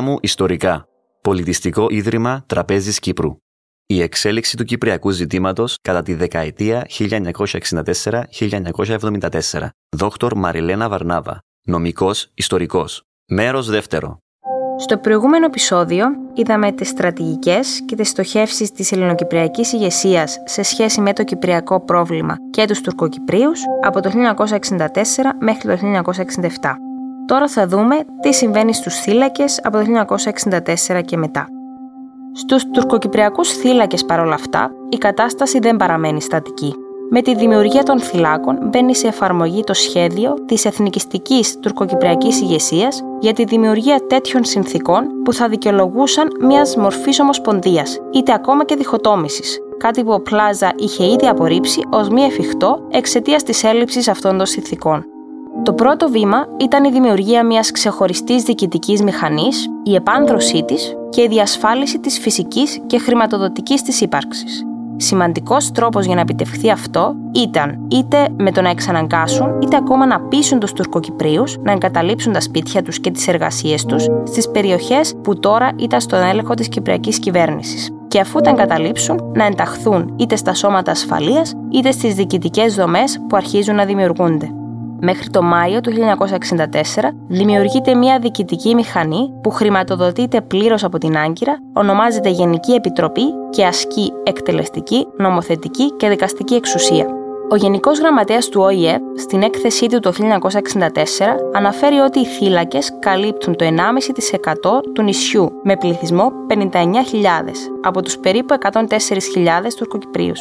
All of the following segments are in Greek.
Μίλα μου ιστορικά. Πολιτιστικό Ίδρυμα Τραπέζης Κύπρου. Η εξέλιξη του κυπριακού ζητήματος κατά τη δεκαετία 1964-1974. Δόκτωρ Μαριλένα Βαρνάβα. Νομικός Ιστορικός. Μέρος δεύτερο. Στο προηγούμενο επεισόδιο είδαμε τις στρατηγικές και τις στοχεύσεις της ελληνοκυπριακής ηγεσίας σε σχέση με το κυπριακό πρόβλημα και τους τουρκοκυπρίους από το 1964 μέχρι το 1967. Τώρα θα δούμε τι συμβαίνει στους θύλακες από το 1964 και μετά. Στους τουρκοκυπριακούς θύλακες παρόλα αυτά, η κατάσταση δεν παραμένει στατική. Με τη δημιουργία των θυλάκων μπαίνει σε εφαρμογή το σχέδιο της εθνικιστικής τουρκοκυπριακής ηγεσίας για τη δημιουργία τέτοιων συνθήκων που θα δικαιολογούσαν μιας μορφής ομοσπονδίας, είτε ακόμα και διχοτόμησης, κάτι που ο Πλάζα είχε ήδη απορρίψει ως μη εφικτό εξαιτίας της έλλειψης αυτών των συνθήκων. Το πρώτο βήμα ήταν η δημιουργία μιας ξεχωριστής διοικητικής μηχανής, η επάνδρωσή της και η διασφάλιση της φυσικής και χρηματοδοτικής της ύπαρξης. Σημαντικός τρόπος για να επιτευχθεί αυτό ήταν είτε με το να εξαναγκάσουν είτε ακόμα να πείσουν τους Τουρκοκυπρίους να εγκαταλείψουν τα σπίτια τους και τις εργασίες τους στις περιοχές που τώρα ήταν στον έλεγχο της Κυπριακής κυβέρνησης και αφού τα εγκαταλείψουν να ενταχθούν είτε στα σώματα ασφαλείας είτε στις διοικητικές δομές που αρχίζουν να δημιουργούνται. Μέχρι το Μάιο του 1964 δημιουργείται μια διοικητική μηχανή που χρηματοδοτείται πλήρως από την Άγκυρα, ονομάζεται Γενική Επιτροπή και ασκεί εκτελεστική, νομοθετική και δικαστική εξουσία. Ο Γενικός Γραμματέας του ΟΗΕ, στην έκθεσή του το 1964, αναφέρει ότι οι θύλακες καλύπτουν το 1,5% του νησιού, με πληθυσμό 59.000, από τους περίπου 104.000 τουρκοκυπρίους.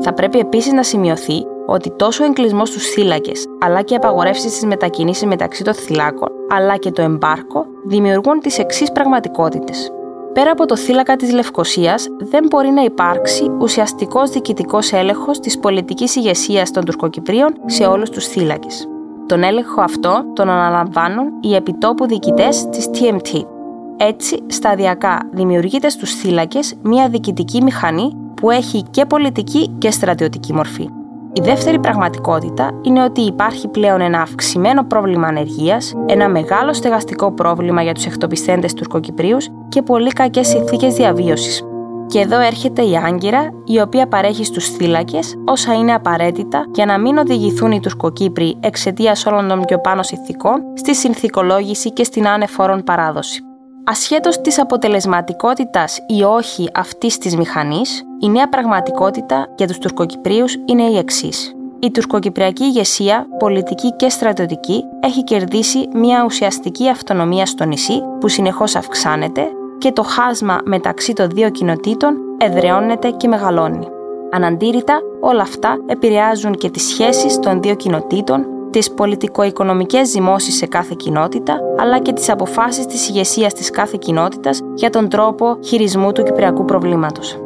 Θα πρέπει επίσης να σημειωθεί ότι τόσο ο εγκλισμός στου θύλακες, αλλά και οι απαγορεύσεις της μετακίνηση μεταξύ των θυλάκων, αλλά και το εμπάρκο, δημιουργούν τις εξής πραγματικότητες. Πέρα από το θύλακα της Λευκοσίας, δεν μπορεί να υπάρξει ουσιαστικός διοικητικός έλεγχος της πολιτικής ηγεσίας των Τουρκοκυπρίων σε όλους τους θύλακες. Τον έλεγχο αυτό τον αναλαμβάνουν οι επιτόπου διοικητές της TMT. Έτσι, σταδιακά δημιουργείται στους θύλακες μια διοικητική μηχανή που έχει και πολιτική και στρατιωτική μορφή. Η δεύτερη πραγματικότητα είναι ότι υπάρχει πλέον ένα αυξημένο πρόβλημα ανεργίας, ένα μεγάλο στεγαστικό πρόβλημα για τους εκτοπιστέντες Τουρκοκυπρίους και πολύ κακές συνθήκες διαβίωσης. Και εδώ έρχεται η Άγκυρα, η οποία παρέχει στους θύλακες όσα είναι απαραίτητα για να μην οδηγηθούν οι Τουρκοκύπροι εξαιτίας όλων των πιο πάνω συνθήκων στη συνθηκολόγηση και στην άνεφόρον παράδοση. Ασχέτως της αποτελεσματικότητας ή όχι αυτής της μηχανής, η νέα πραγματικότητα για τους Τουρκοκυπρίους είναι η εξής. Η τουρκοκυπριακή ηγεσία, πολιτική και στρατιωτική, έχει κερδίσει μια ουσιαστική αυτονομία στο νησί που συνεχώς αυξάνεται και το χάσμα μεταξύ των δύο κοινοτήτων εδραιώνεται και μεγαλώνει. Αναντήρητα, όλα αυτά επηρεάζουν και τις σχέσεις των δύο κοινοτήτων τις πολιτικο-οικονομικές ζυμώσεις σε κάθε κοινότητα, αλλά και τις αποφάσεις της ηγεσίας της κάθε κοινότητας για τον τρόπο χειρισμού του κυπριακού προβλήματος.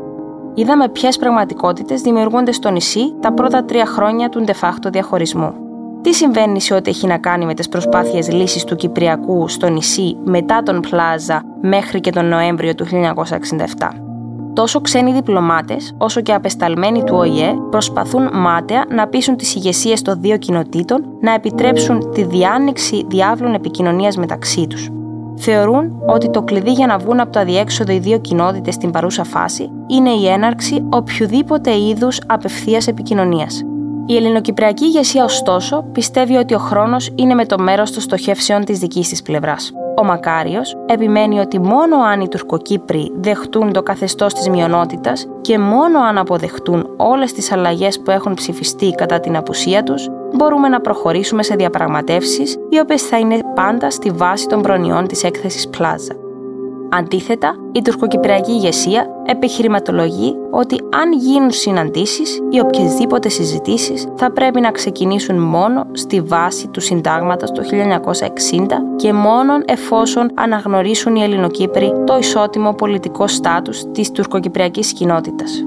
Είδαμε ποιες πραγματικότητες δημιουργούνται στο νησί τα πρώτα τρία χρόνια του de facto διαχωρισμού. Τι συμβαίνει σε ό,τι έχει να κάνει με τις προσπάθειες λύσης του Κυπριακού στο νησί μετά τον Πλάζα μέχρι και τον Νοέμβριο του 1967. Τόσο ξένοι διπλωμάτες, όσο και απεσταλμένοι του ΟΗΕ προσπαθούν μάταια να πείσουν τις ηγεσίες των δύο κοινοτήτων να επιτρέψουν τη διάνοιξη διάβλων επικοινωνίας μεταξύ τους. Θεωρούν ότι το κλειδί για να βγουν από το αδιέξοδο οι δύο κοινότητες στην παρούσα φάση είναι η έναρξη οποιοδήποτε είδους απευθείας επικοινωνίας. Η ελληνοκυπριακή ηγεσία, ωστόσο, πιστεύει ότι ο χρόνος είναι με το μέρος των στοχεύσεων της δικής της πλευράς. Ο Μακάριος επιμένει ότι μόνο αν οι Τουρκοκύπροι δεχτούν το καθεστώς της μειονότητας και μόνο αν αποδεχτούν όλες τις αλλαγές που έχουν ψηφιστεί κατά την απουσία τους, μπορούμε να προχωρήσουμε σε διαπραγματεύσεις οι οποίες θα είναι πάντα στη βάση των προνοιών της έκθεσης Πλάζα. Αντίθετα, η τουρκοκυπριακή ηγεσία επιχειρηματολογεί ότι αν γίνουν συναντήσεις ή οποιασδήποτε συζητήσεις θα πρέπει να ξεκινήσουν μόνο στη βάση του συντάγματος το 1960 και μόνο εφόσον αναγνωρίσουν οι Ελληνοκύπροι το ισότιμο πολιτικό στάτους της τουρκοκυπριακής κοινότητας.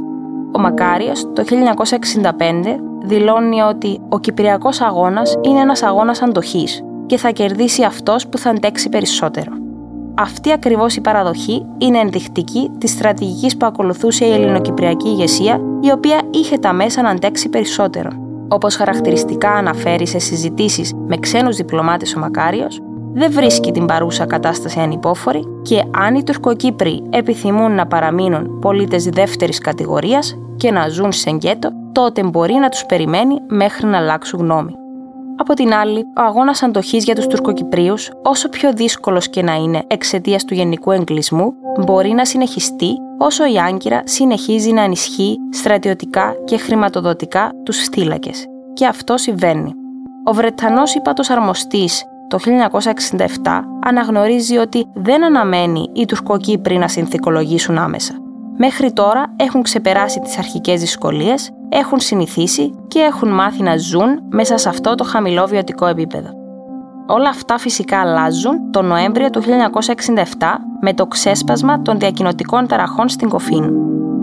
Ο Μακάριος το 1965 δηλώνει ότι ο Κυπριακός αγώνας είναι ένας αγώνας αντοχής και θα κερδίσει αυτός που θα αντέξει περισσότερο. Αυτή ακριβώς η παραδοχή είναι ενδεικτική της στρατηγικής που ακολουθούσε η ελληνοκυπριακή ηγεσία, η οποία είχε τα μέσα να αντέξει περισσότερο. Όπως χαρακτηριστικά αναφέρει σε συζητήσεις με ξένους διπλωμάτες ο Μακάριος, δεν βρίσκει την παρούσα κατάσταση ανυπόφορη και αν οι Τουρκοκύπροι επιθυμούν να παραμείνουν πολίτες δεύτερης κατηγορίας και να ζουν σε γκέτο, τότε μπορεί να τους περιμένει μέχρι να αλλάξουν γνώμη. Από την άλλη, ο αγώνας αντοχής για τους Τουρκοκυπρίους, όσο πιο δύσκολος και να είναι εξαιτίας του γενικού εγκλισμού, μπορεί να συνεχιστεί όσο η Άγκυρα συνεχίζει να ενισχύει στρατιωτικά και χρηματοδοτικά τους φύλακε. Και αυτό συμβαίνει. Ο Βρετανός υπάτο αρμοστής το 1967 αναγνωρίζει ότι δεν αναμένει οι Τουρκοκύπροι να συνθηκολογήσουν άμεσα. Μέχρι τώρα έχουν ξεπεράσει τις αρχικές δυσκολίες, έχουν συνηθίσει και έχουν μάθει να ζουν μέσα σε αυτό το χαμηλό βιωτικό επίπεδο. Όλα αυτά φυσικά αλλάζουν το Νοέμβριο του 1967 με το ξέσπασμα των διακοινωτικών ταραχών στην Κοφίνου.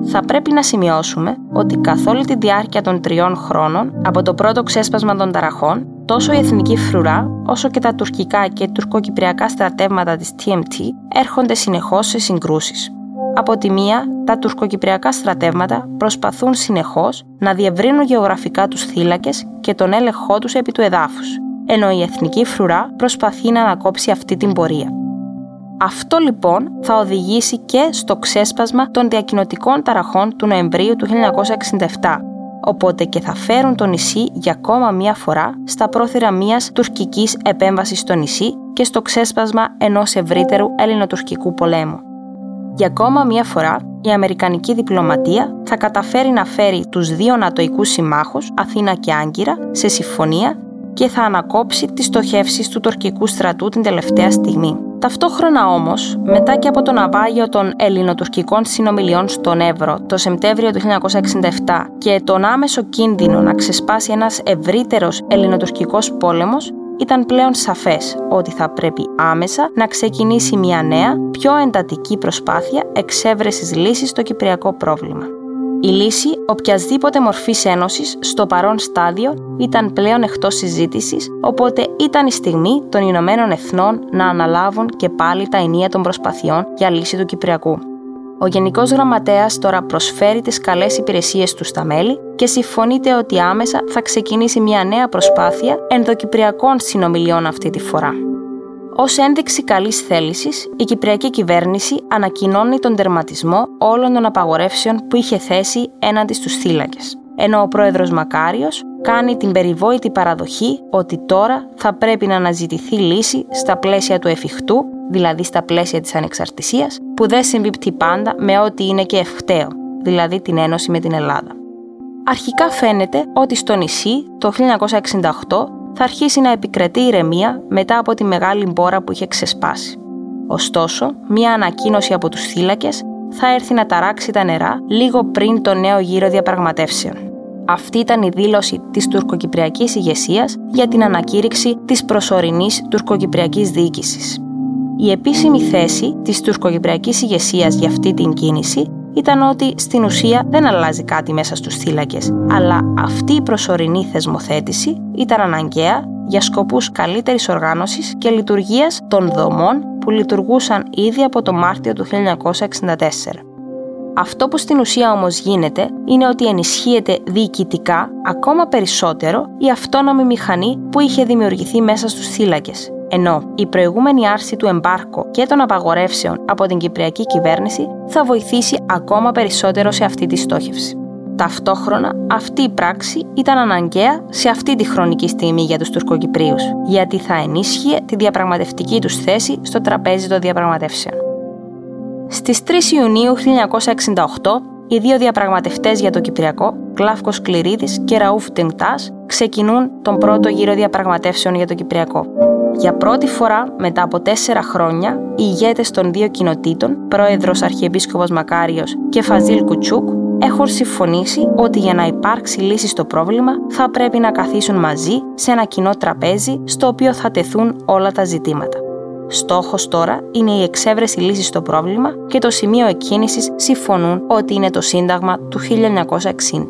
Θα πρέπει να σημειώσουμε ότι καθ' όλη τη διάρκεια των τριών χρόνων από το πρώτο ξέσπασμα των ταραχών, τόσο η εθνική φρουρά όσο και τα τουρκικά και τουρκοκυπριακά στρατεύματα της TMT έρχονται συνεχώς σε συγκρούσεις. Από τη μία, τα τουρκοκυπριακά στρατεύματα προσπαθούν συνεχώς να διευρύνουν γεωγραφικά τους θύλακες και τον έλεγχό τους επί του εδάφους, ενώ η εθνική φρουρά προσπαθεί να ανακόψει αυτή την πορεία. Αυτό λοιπόν θα οδηγήσει και στο ξέσπασμα των διακοινωτικών ταραχών του Νοεμβρίου του 1967, οπότε και θα φέρουν το νησί για ακόμα μία φορά στα πρόθυρα μιας τουρκικής επέμβασης στο νησί και στο ξέσπασμα ενός ευρύτερου ελληνοτουρκικού πολέμου. Για ακόμα μία φορά, η Αμερικανική διπλωματία θα καταφέρει να φέρει τους δύο νατοικούς συμμάχους, Αθήνα και Άγκυρα, σε συμφωνία και θα ανακόψει τις στοχεύσεις του τουρκικού στρατού την τελευταία στιγμή. Ταυτόχρονα όμως, μετά και από το ναυάγιο των ελληνοτουρκικών συνομιλιών στον Εύρο το Σεπτέμβριο του 1967 και τον άμεσο κίνδυνο να ξεσπάσει ένας ευρύτερος ελληνοτουρκικός πόλεμος, ήταν πλέον σαφές ότι θα πρέπει άμεσα να ξεκινήσει μια νέα, πιο εντατική προσπάθεια εξέβρεσης λύσης στο κυπριακό πρόβλημα. Η λύση οποιασδήποτε μορφής ένωσης στο παρόν στάδιο ήταν πλέον εκτός συζήτησης, οπότε ήταν η στιγμή των Ηνωμένων Εθνών να αναλάβουν και πάλι τα ενία των προσπαθειών για λύση του Κυπριακού. Ο Γενικός Γραμματέας τώρα προσφέρει τις καλές υπηρεσίες του στα μέλη και συμφωνείται ότι άμεσα θα ξεκινήσει μια νέα προσπάθεια ενδοκυπριακών συνομιλιών αυτή τη φορά. Ω ένδειξη καλής θέλησης, η Κυπριακή κυβέρνηση ανακοινώνει τον τερματισμό όλων των απαγορεύσεων που είχε θέσει έναντι στους θύλακες. Ενώ ο πρόεδρος Μακάριος κάνει την περιβόητη παραδοχή ότι τώρα θα πρέπει να αναζητηθεί λύση στα πλαίσια του εφικτού, δηλαδή στα πλαίσια της ανεξαρτησίας, που δεν συμπίπτει πάντα με ό,τι είναι και ευκταίο, δηλαδή την ένωση με την Ελλάδα. Αρχικά φαίνεται ότι στο νησί το 1968 θα αρχίσει να επικρατεί ηρεμία μετά από τη μεγάλη μπόρα που είχε ξεσπάσει. Ωστόσο, μία ανακοίνωση από τους θύλακες θα έρθει να ταράξει τα νερά λίγο πριν το νέο γύρο διαπραγματεύσεων. Αυτή ήταν η δήλωση της τουρκοκυπριακής ηγεσίας για την ανακήρυξη της προσωρινής τουρκοκυπριακής διοίκησης. Η επίσημη θέση της τουρκοκυπριακής ηγεσίας για αυτή την κίνηση ήταν ότι στην ουσία δεν αλλάζει κάτι μέσα στους θύλακες, αλλά αυτή η προσωρινή θεσμοθέτηση ήταν αναγκαία για σκοπούς καλύτερης οργάνωσης και λειτουργίας των δομών που λειτουργούσαν ήδη από το Μάρτιο του 1964. Αυτό που στην ουσία όμως γίνεται είναι ότι ενισχύεται διοικητικά ακόμα περισσότερο η αυτόνομη μηχανή που είχε δημιουργηθεί μέσα στους θύλακες ενώ η προηγούμενη άρση του εμπάρκο και των απαγορεύσεων από την Κυπριακή κυβέρνηση θα βοηθήσει ακόμα περισσότερο σε αυτή τη στόχευση. Ταυτόχρονα, αυτή η πράξη ήταν αναγκαία σε αυτή τη χρονική στιγμή για τους Τουρκοκυπρίους, γιατί θα ενίσχυε τη διαπραγματευτική τους θέση στο τραπέζι των διαπραγματεύσεων. Στις 3 Ιουνίου 1968, οι δύο διαπραγματευτές για το Κυπριακό, Κλάφκος Κληρίδης και Ραούφ Τεγκτάς, ξεκινούν τον πρώτο γύρο διαπραγματεύσεων για το Κυπριακό. Για πρώτη φορά μετά από τέσσερα χρόνια, οι ηγέτες των δύο κοινοτήτων, πρόεδρος Αρχιεπίσκοπος Μακάριος και Φαζίλ Κουτσούκ, έχουν συμφωνήσει ότι για να υπάρξει λύση στο πρόβλημα θα πρέπει να καθίσουν μαζί σε ένα κοινό τραπέζι στο οποίο θα τεθούν όλα τα ζητήματα. Στόχος τώρα είναι η εξέβρεση λύσης στο πρόβλημα και το σημείο εκκίνησης συμφωνούν ότι είναι το Σύνταγμα του 1960.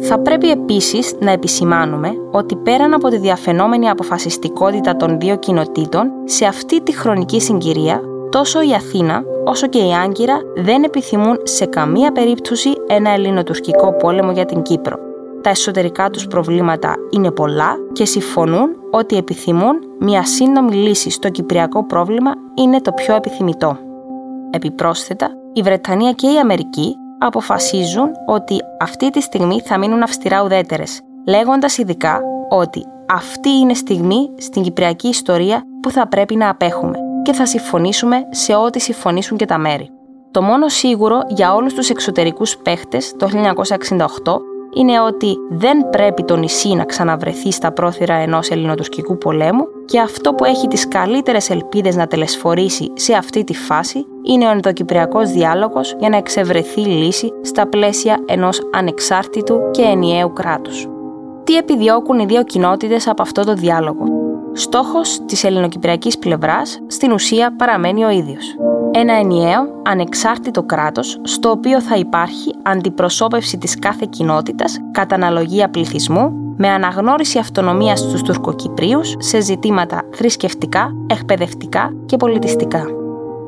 Θα πρέπει επίσης να επισημάνουμε ότι πέραν από τη διαφαινόμενη αποφασιστικότητα των δύο κοινοτήτων, σε αυτή τη χρονική συγκυρία, τόσο η Αθήνα όσο και η Άγκυρα δεν επιθυμούν σε καμία περίπτωση ένα ελληνοτουρκικό πόλεμο για την Κύπρο. Τα εσωτερικά τους προβλήματα είναι πολλά και συμφωνούν ότι επιθυμούν μια σύντομη λύση στο κυπριακό πρόβλημα είναι το πιο επιθυμητό. Επιπρόσθετα, η Βρετανία και η Αμερική αποφασίζουν ότι αυτή τη στιγμή θα μείνουν αυστηρά ουδέτερες, λέγοντας ειδικά ότι αυτή είναι στιγμή στην κυπριακή ιστορία που θα πρέπει να απέχουμε και θα συμφωνήσουμε σε ό,τι συμφωνήσουν και τα μέρη. Το μόνο σίγουρο για όλους τους εξωτερικούς παίχτες το 1968 είναι ότι δεν πρέπει το νησί να ξαναβρεθεί στα πρόθυρα ενός ελληνοτουρκικού πολέμου και αυτό που έχει τις καλύτερες ελπίδες να τελεσφορήσει σε αυτή τη φάση είναι ο ενδοκυπριακός διάλογος για να εξευρεθεί λύση στα πλαίσια ενός ανεξάρτητου και ενιαίου κράτους. Τι επιδιώκουν οι δύο κοινότητες από αυτό το διάλογο; Στόχος της ελληνοκυπριακής πλευράς στην ουσία παραμένει ο ίδιος ένα ενιαίο, ανεξάρτητο κράτος, στο οποίο θα υπάρχει αντιπροσώπευση της κάθε κοινότητας κατά αναλογία πληθυσμού, με αναγνώριση αυτονομίας στους τουρκοκυπρίους σε ζητήματα θρησκευτικά, εκπαιδευτικά και πολιτιστικά.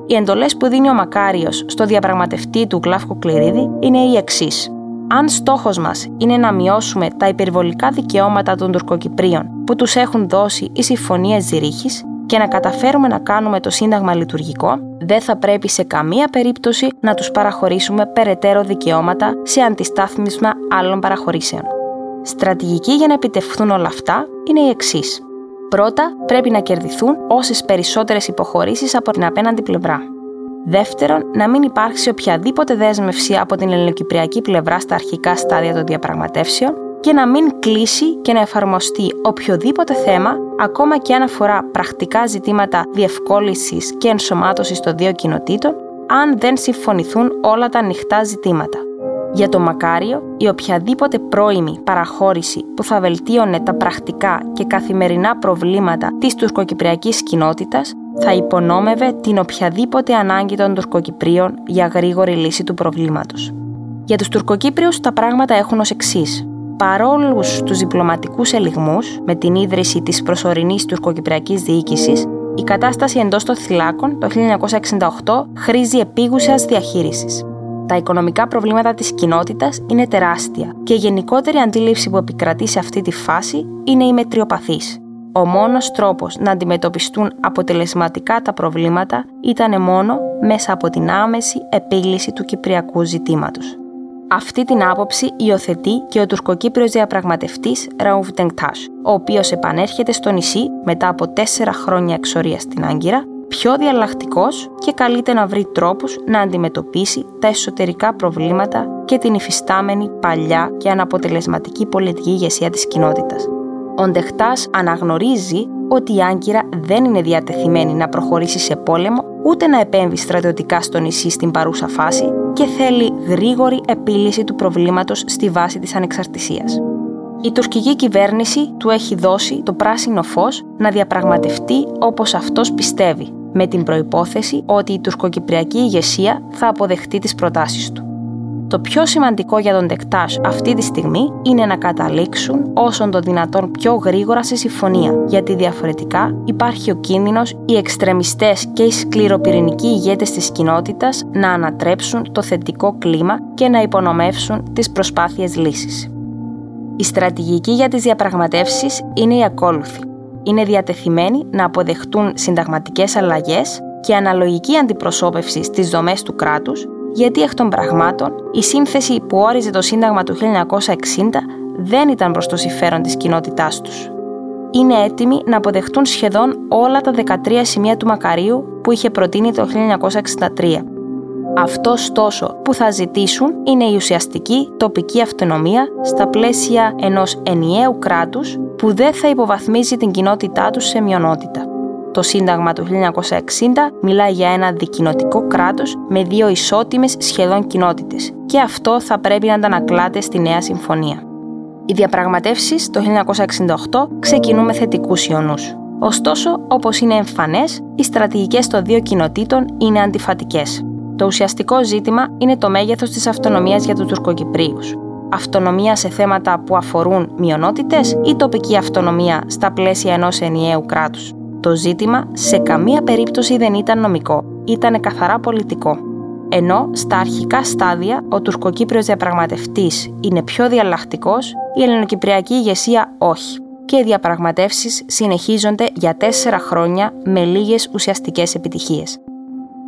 Οι εντολές που δίνει ο Μακάριος στο διαπραγματευτή του Γλάφκο Κληρίδη είναι οι εξής. Αν στόχος μας είναι να μειώσουμε τα υπερβολικά δικαιώματα των Τουρκοκυπρίων που τους έχουν δώσει οι συμφωνίες Ζηρίχης, και να καταφέρουμε να κάνουμε το Σύνταγμα λειτουργικό, δεν θα πρέπει σε καμία περίπτωση να τους παραχωρήσουμε περαιτέρω δικαιώματα σε αντιστάθμισμα άλλων παραχωρήσεων. Στρατηγική για να επιτευχθούν όλα αυτά είναι η εξής. Πρώτα, πρέπει να κερδιθούν όσες περισσότερες υποχωρήσεις από την απέναντι πλευρά. Δεύτερον, να μην υπάρξει οποιαδήποτε δέσμευση από την ελληνοκυπριακή πλευρά στα αρχικά στάδια των διαπραγματεύσεων και να μην κλείσει και να εφαρμοστεί οποιοδήποτε θέμα, ακόμα και αν αφορά πρακτικά ζητήματα διευκόλυνσης και ενσωμάτωσης των δύο κοινοτήτων, αν δεν συμφωνηθούν όλα τα ανοιχτά ζητήματα. Για το Μακάριο, η οποιαδήποτε πρώιμη παραχώρηση που θα βελτίωνε τα πρακτικά και καθημερινά προβλήματα της τουρκοκυπριακής κοινότητας θα υπονόμευε την οποιαδήποτε ανάγκη των τουρκοκυπρίων για γρήγορη λύση του προβλήματος. Για τους τουρκοκύπριους τα πράγματα έχουν ως εξής παρόλους τους διπλωματικούς ελιγμούς με την ίδρυση της προσωρινής τουρκοκυπριακής διοίκησης, η κατάσταση εντός των θυλάκων το 1968 χρήζει επίγουσας διαχείρισης. Τα οικονομικά προβλήματα της κοινότητας είναι τεράστια και η γενικότερη αντίληψη που επικρατεί σε αυτή τη φάση είναι η μετριοπαθής. Ο μόνος τρόπος να αντιμετωπιστούν αποτελεσματικά τα προβλήματα ήταν μόνο μέσα από την άμεση επίλυση του κυπριακού ζητήματος. Αυτή την άποψη υιοθετεί και ο τουρκοκύπριος διαπραγματευτής Ραούβ Τεγκτάς, ο οποίος επανέρχεται στο νησί μετά από τέσσερα χρόνια εξορία στην Άγκυρα, πιο διαλλακτικός και καλείται να βρει τρόπους να αντιμετωπίσει τα εσωτερικά προβλήματα και την υφιστάμενη παλιά και αναποτελεσματική πολιτική ηγεσία της κοινότητας. Ο Ντεχτάς αναγνωρίζει ότι η Άγκυρα δεν είναι διατεθειμένη να προχωρήσει σε πόλεμο ούτε να επέμβει στρατιωτικά στο νησί στην παρούσα φάση και θέλει γρήγορη επίλυση του προβλήματος στη βάση της ανεξαρτησίας. Η τουρκική κυβέρνηση του έχει δώσει το πράσινο φως να διαπραγματευτεί όπως αυτός πιστεύει, με την προϋπόθεση ότι η τουρκοκυπριακή ηγεσία θα αποδεχτεί τις προτάσεις του. Το πιο σημαντικό για τον Τεκτάζ αυτή τη στιγμή είναι να καταλήξουν όσον το δυνατόν πιο γρήγορα σε συμφωνία, γιατί διαφορετικά υπάρχει ο κίνδυνος οι εξτρεμιστές και οι σκληροπυρηνικοί ηγέτες της κοινότητας να ανατρέψουν το θετικό κλίμα και να υπονομεύσουν τις προσπάθειες λύσης. Η στρατηγική για τις διαπραγματεύσεις είναι η ακόλουθη. Είναι διατεθειμένοι να αποδεχτούν συνταγματικές αλλαγές και αναλογική αντιπροσώπευση στις δομές του κράτους γιατί εκ των πραγμάτων η σύνθεση που όριζε το Σύνταγμα του 1960 δεν ήταν προς το συμφέρον της κοινότητάς τους. Είναι έτοιμοι να αποδεχτούν σχεδόν όλα τα 13 σημεία του Μακαρίου που είχε προτείνει το 1963. Αυτός τόσο που θα ζητήσουν είναι η ουσιαστική τοπική αυτονομία στα πλαίσια ενός ενιαίου κράτους που δεν θα υποβαθμίζει την κοινότητά τους σε μειονότητα. Το Σύνταγμα του 1960 μιλάει για ένα δικοινοτικό κράτος με δύο ισότιμες σχεδόν κοινότητες και αυτό θα πρέπει να αντανακλάται στη νέα συμφωνία. Οι διαπραγματεύσεις το 1968 ξεκινούν με θετικούς ιονούς. Ωστόσο, όπως είναι εμφανές, οι στρατηγικές των δύο κοινοτήτων είναι αντιφατικές. Το ουσιαστικό ζήτημα είναι το μέγεθος της αυτονομίας για τους Τουρκοκυπρίους. Αυτονομία σε θέματα που αφορούν μειονότητες ή τοπική αυτονομία στα πλαίσια ενός ενιαίου κράτους. Το ζήτημα σε καμία περίπτωση δεν ήταν νομικό, ήταν καθαρά πολιτικό. Ενώ στα αρχικά στάδια ο τουρκοκύπριος διαπραγματευτής είναι πιο διαλλακτικός, η ελληνοκυπριακή ηγεσία όχι. και οι διαπραγματεύσεις συνεχίζονται για τέσσερα χρόνια με λίγες ουσιαστικές επιτυχίες.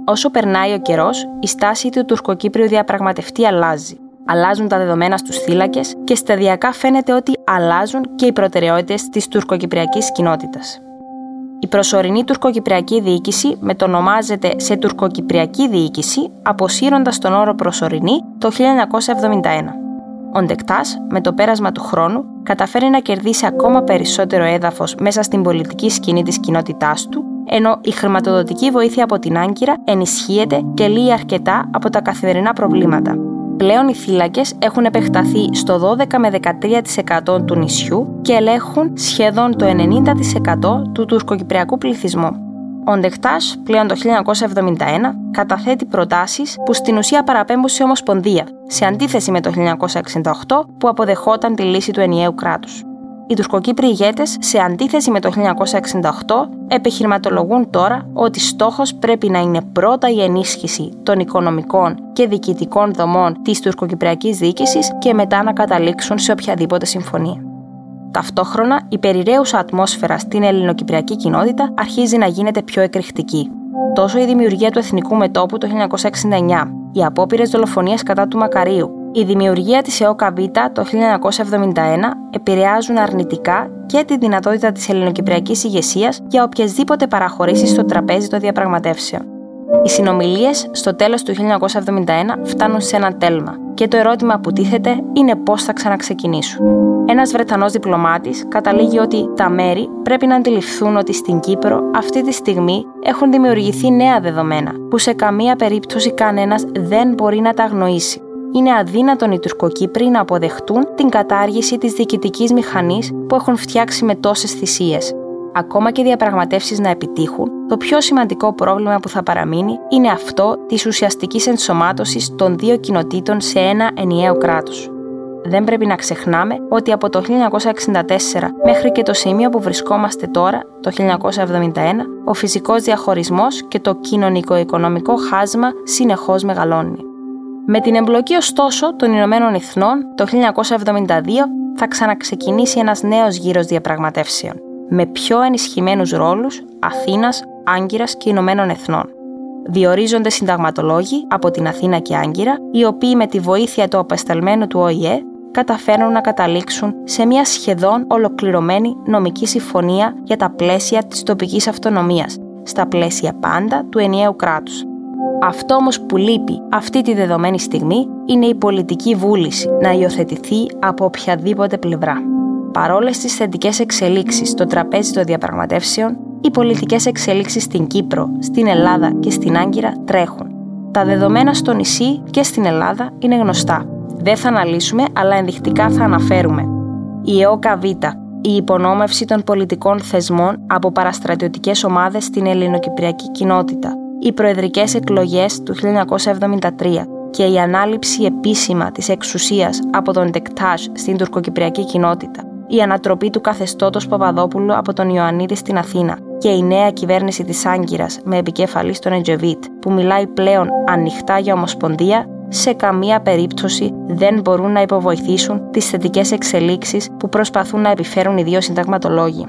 Όσο περνάει ο καιρός, η στάση του τουρκοκύπριου διαπραγματευτή αλλάζει. Αλλάζουν τα δεδομένα στους θύλακες και σταδιακά φαίνεται ότι αλλάζουν και οι προτεραιότητες της τουρκοκυπριακής κοινότητας. Η προσωρινή τουρκοκυπριακή διοίκηση μετονομάζεται σε τουρκοκυπριακή διοίκηση, αποσύροντας τον όρο προσωρινή το 1971. Ο Ντεκτάς, με το πέρασμα του χρόνου, καταφέρει να κερδίσει ακόμα περισσότερο έδαφος μέσα στην πολιτική σκηνή της κοινότητάς του, ενώ η χρηματοδοτική βοήθεια από την Άγκυρα ενισχύεται και λύει αρκετά από τα καθημερινά προβλήματα. Πλέον οι θύλακε έχουν επεκταθεί στο 12 με 13% του νησιού και ελέγχουν σχεδόν το 90% του τουρκοκυπριακού πληθυσμού. Ο Ντεχτάς πλέον το 1971 καταθέτει προτάσεις που στην ουσία παραπέμπουν σε ομοσπονδία, σε αντίθεση με το 1968 που αποδεχόταν τη λύση του ενιαίου κράτους. Οι τουρκοκύπριοι ηγέτες, σε αντίθεση με το 1968, επιχειρηματολογούν τώρα ότι στόχος πρέπει να είναι πρώτα η ενίσχυση των οικονομικών και διοικητικών δομών της τουρκοκυπριακής διοίκησης και μετά να καταλήξουν σε οποιαδήποτε συμφωνία. Ταυτόχρονα, η περιραίουσα ατμόσφαιρα στην ελληνοκυπριακή κοινότητα αρχίζει να γίνεται πιο εκρηκτική. Τόσο η δημιουργία του Εθνικού Μετόπου το 1969, οι απόπειρες δολοφονίας κατά του Μακαρίου, η δημιουργία της ΕΟΚΑ Β το 1971 επηρεάζουν αρνητικά και τη δυνατότητα της ελληνοκυπριακής ηγεσίας για οποιασδήποτε παραχωρήσεις στο τραπέζι των διαπραγματεύσεων. Οι συνομιλίες στο τέλος του 1971 φτάνουν σε ένα τέλμα και το ερώτημα που τίθεται είναι πώς θα ξαναξεκινήσουν. Ένας Βρετανός διπλωμάτης καταλήγει ότι τα μέρη πρέπει να αντιληφθούν ότι στην Κύπρο αυτή τη στιγμή έχουν δημιουργηθεί νέα δεδομένα που σε καμία περίπτωση κανένας δεν μπορεί να τα αγνοήσει είναι αδύνατον οι Τουρκοκύπροι να αποδεχτούν την κατάργηση της διοικητικής μηχανής που έχουν φτιάξει με τόσες θυσίες. Ακόμα και διαπραγματεύσεις να επιτύχουν, το πιο σημαντικό πρόβλημα που θα παραμείνει είναι αυτό της ουσιαστικής ενσωμάτωσης των δύο κοινοτήτων σε ένα ενιαίο κράτος. Δεν πρέπει να ξεχνάμε ότι από το 1964 μέχρι και το σημείο που βρισκόμαστε τώρα, το 1971, ο φυσικός διαχωρισμός και το κοινωνικο-οικονομικό χάσμα συνεχώς μεγαλώνει. Με την εμπλοκή ωστόσο των Ηνωμένων Εθνών το 1972 θα ξαναξεκινήσει ένας νέος γύρος διαπραγματεύσεων με πιο ενισχυμένους ρόλους Αθήνας, Άγκυρας και Ηνωμένων Εθνών. Διορίζονται συνταγματολόγοι από την Αθήνα και Άγκυρα, οι οποίοι με τη βοήθεια του απεσταλμένου του ΟΗΕ καταφέρνουν να καταλήξουν σε μια σχεδόν ολοκληρωμένη νομική συμφωνία για τα πλαίσια της τοπικής αυτονομίας, στα πλαίσια πάντα του ενιαίου κράτους. Αυτό όμως που λείπει αυτή τη δεδομένη στιγμή είναι η πολιτική βούληση να υιοθετηθεί από οποιαδήποτε πλευρά. Παρόλες τις θετικές εξελίξεις στο τραπέζι των διαπραγματεύσεων, οι πολιτικές εξελίξεις στην Κύπρο, στην Ελλάδα και στην Άγκυρα τρέχουν. Τα δεδομένα στο νησί και στην Ελλάδα είναι γνωστά. Δεν θα αναλύσουμε, αλλά ενδεικτικά θα αναφέρουμε. Η ΕΟΚΑ Β, η υπονόμευση των πολιτικών θεσμών από παραστρατιωτικές ομάδες στην ελληνοκυπριακή κοινότητα, οι προεδρικές εκλογές του 1973 και η ανάληψη επίσημα της εξουσίας από τον Τεκτάζ στην τουρκοκυπριακή κοινότητα, η ανατροπή του καθεστώτος Παπαδόπουλου από τον Ιωαννίδη στην Αθήνα και η νέα κυβέρνηση της Άγκυρας με επικέφαλή στον Εντζεβίτ που μιλάει πλέον ανοιχτά για ομοσπονδία σε καμία περίπτωση δεν μπορούν να υποβοηθήσουν τις θετικές εξελίξεις που προσπαθούν να επιφέρουν οι δύο συνταγματολόγοι.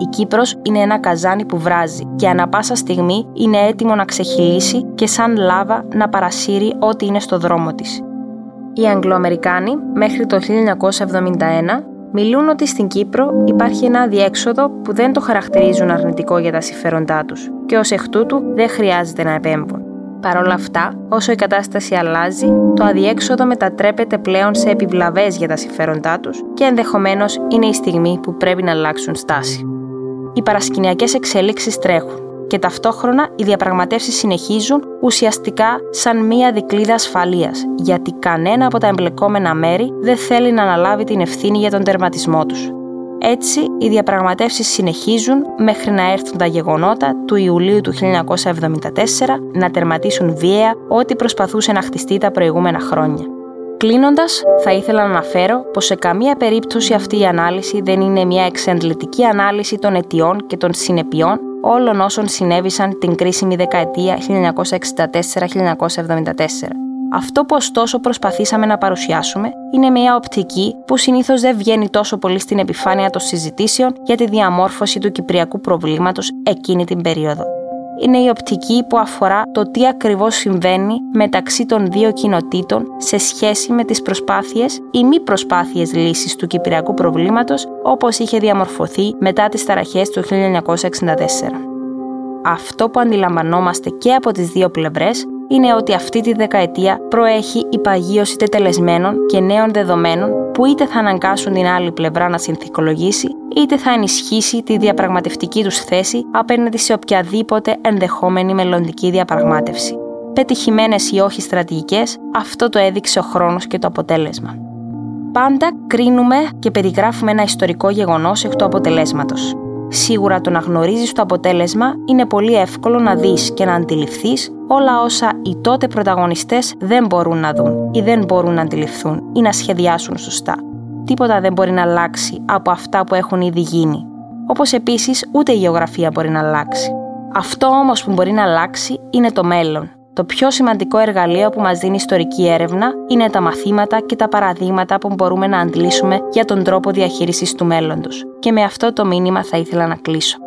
Η Κύπρος είναι ένα καζάνι που βράζει και ανα πάσα στιγμή είναι έτοιμο να ξεχυλήσει και σαν λάβα να παρασύρει ό,τι είναι στο δρόμο της. Οι Αγγλοαμερικάνοι μέχρι το 1971 μιλούν ότι στην Κύπρο υπάρχει ένα αδιέξοδο που δεν το χαρακτηρίζουν αρνητικό για τα συμφέροντά τους και ως εκ τούτου δεν χρειάζεται να επέμβουν. Παρ' όλα αυτά, όσο η κατάσταση αλλάζει, το αδιέξοδο μετατρέπεται πλέον σε επιβλαβές για τα συμφέροντά τους και ενδεχομένως είναι η στιγμή που πρέπει να αλλάξουν στάση οι παρασκηνιακές εξέλιξεις τρέχουν και ταυτόχρονα οι διαπραγματεύσεις συνεχίζουν ουσιαστικά σαν μία δικλίδα ασφαλείας, γιατί κανένα από τα εμπλεκόμενα μέρη δεν θέλει να αναλάβει την ευθύνη για τον τερματισμό τους. Έτσι, οι διαπραγματεύσεις συνεχίζουν μέχρι να έρθουν τα γεγονότα του Ιουλίου του 1974 να τερματίσουν βία ό,τι προσπαθούσε να χτιστεί τα προηγούμενα χρόνια. Κλείνοντας, θα ήθελα να αναφέρω πως σε καμία περίπτωση αυτή η ανάλυση δεν είναι μια εξαντλητική ανάλυση των αιτιών και των συνεπειών όλων όσων συνέβησαν την κρίσιμη δεκαετία 1964-1974. Αυτό που ωστόσο προσπαθήσαμε να παρουσιάσουμε είναι μια οπτική που συνήθως δεν βγαίνει τόσο πολύ στην επιφάνεια των συζητήσεων για τη διαμόρφωση του κυπριακού προβλήματος εκείνη την περίοδο. Είναι η οπτική που αφορά το τι ακριβώς συμβαίνει μεταξύ των δύο κοινοτήτων σε σχέση με τις προσπάθειες ή μη προσπάθειες λύσης του κυπριακού προβλήματος όπως είχε διαμορφωθεί μετά τις ταραχές του 1964 αυτό που αντιλαμβανόμαστε και από τις δύο πλευρές είναι ότι αυτή τη δεκαετία προέχει η παγίωση τετελεσμένων και νέων δεδομένων που είτε θα αναγκάσουν την άλλη πλευρά να συνθηκολογήσει, είτε θα ενισχύσει τη διαπραγματευτική τους θέση απέναντι σε οποιαδήποτε ενδεχόμενη μελλοντική διαπραγμάτευση. Πετυχημένες ή όχι στρατηγικές, αυτό το έδειξε ο χρόνος και το αποτέλεσμα. Πάντα κρίνουμε και περιγράφουμε ένα ιστορικό γεγονός εκ του αποτελέσματος. Σίγουρα το να γνωρίζεις το αποτέλεσμα είναι πολύ εύκολο να δεις και να αντιληφθείς όλα όσα οι τότε πρωταγωνιστές δεν μπορούν να δουν ή δεν μπορούν να αντιληφθούν ή να σχεδιάσουν σωστά. Τίποτα δεν μπορεί να αλλάξει από αυτά που έχουν ήδη γίνει. Όπως επίσης ούτε η γεωγραφία μπορεί να αλλάξει. Αυτό όμως που μπορεί να αλλάξει είναι το μέλλον. Το πιο σημαντικό εργαλείο που μας δίνει ιστορική έρευνα είναι τα μαθήματα και τα παραδείγματα που μπορούμε να αντλήσουμε για τον τρόπο διαχείρισης του μέλλοντος. Και με αυτό το μήνυμα θα ήθελα να κλείσω.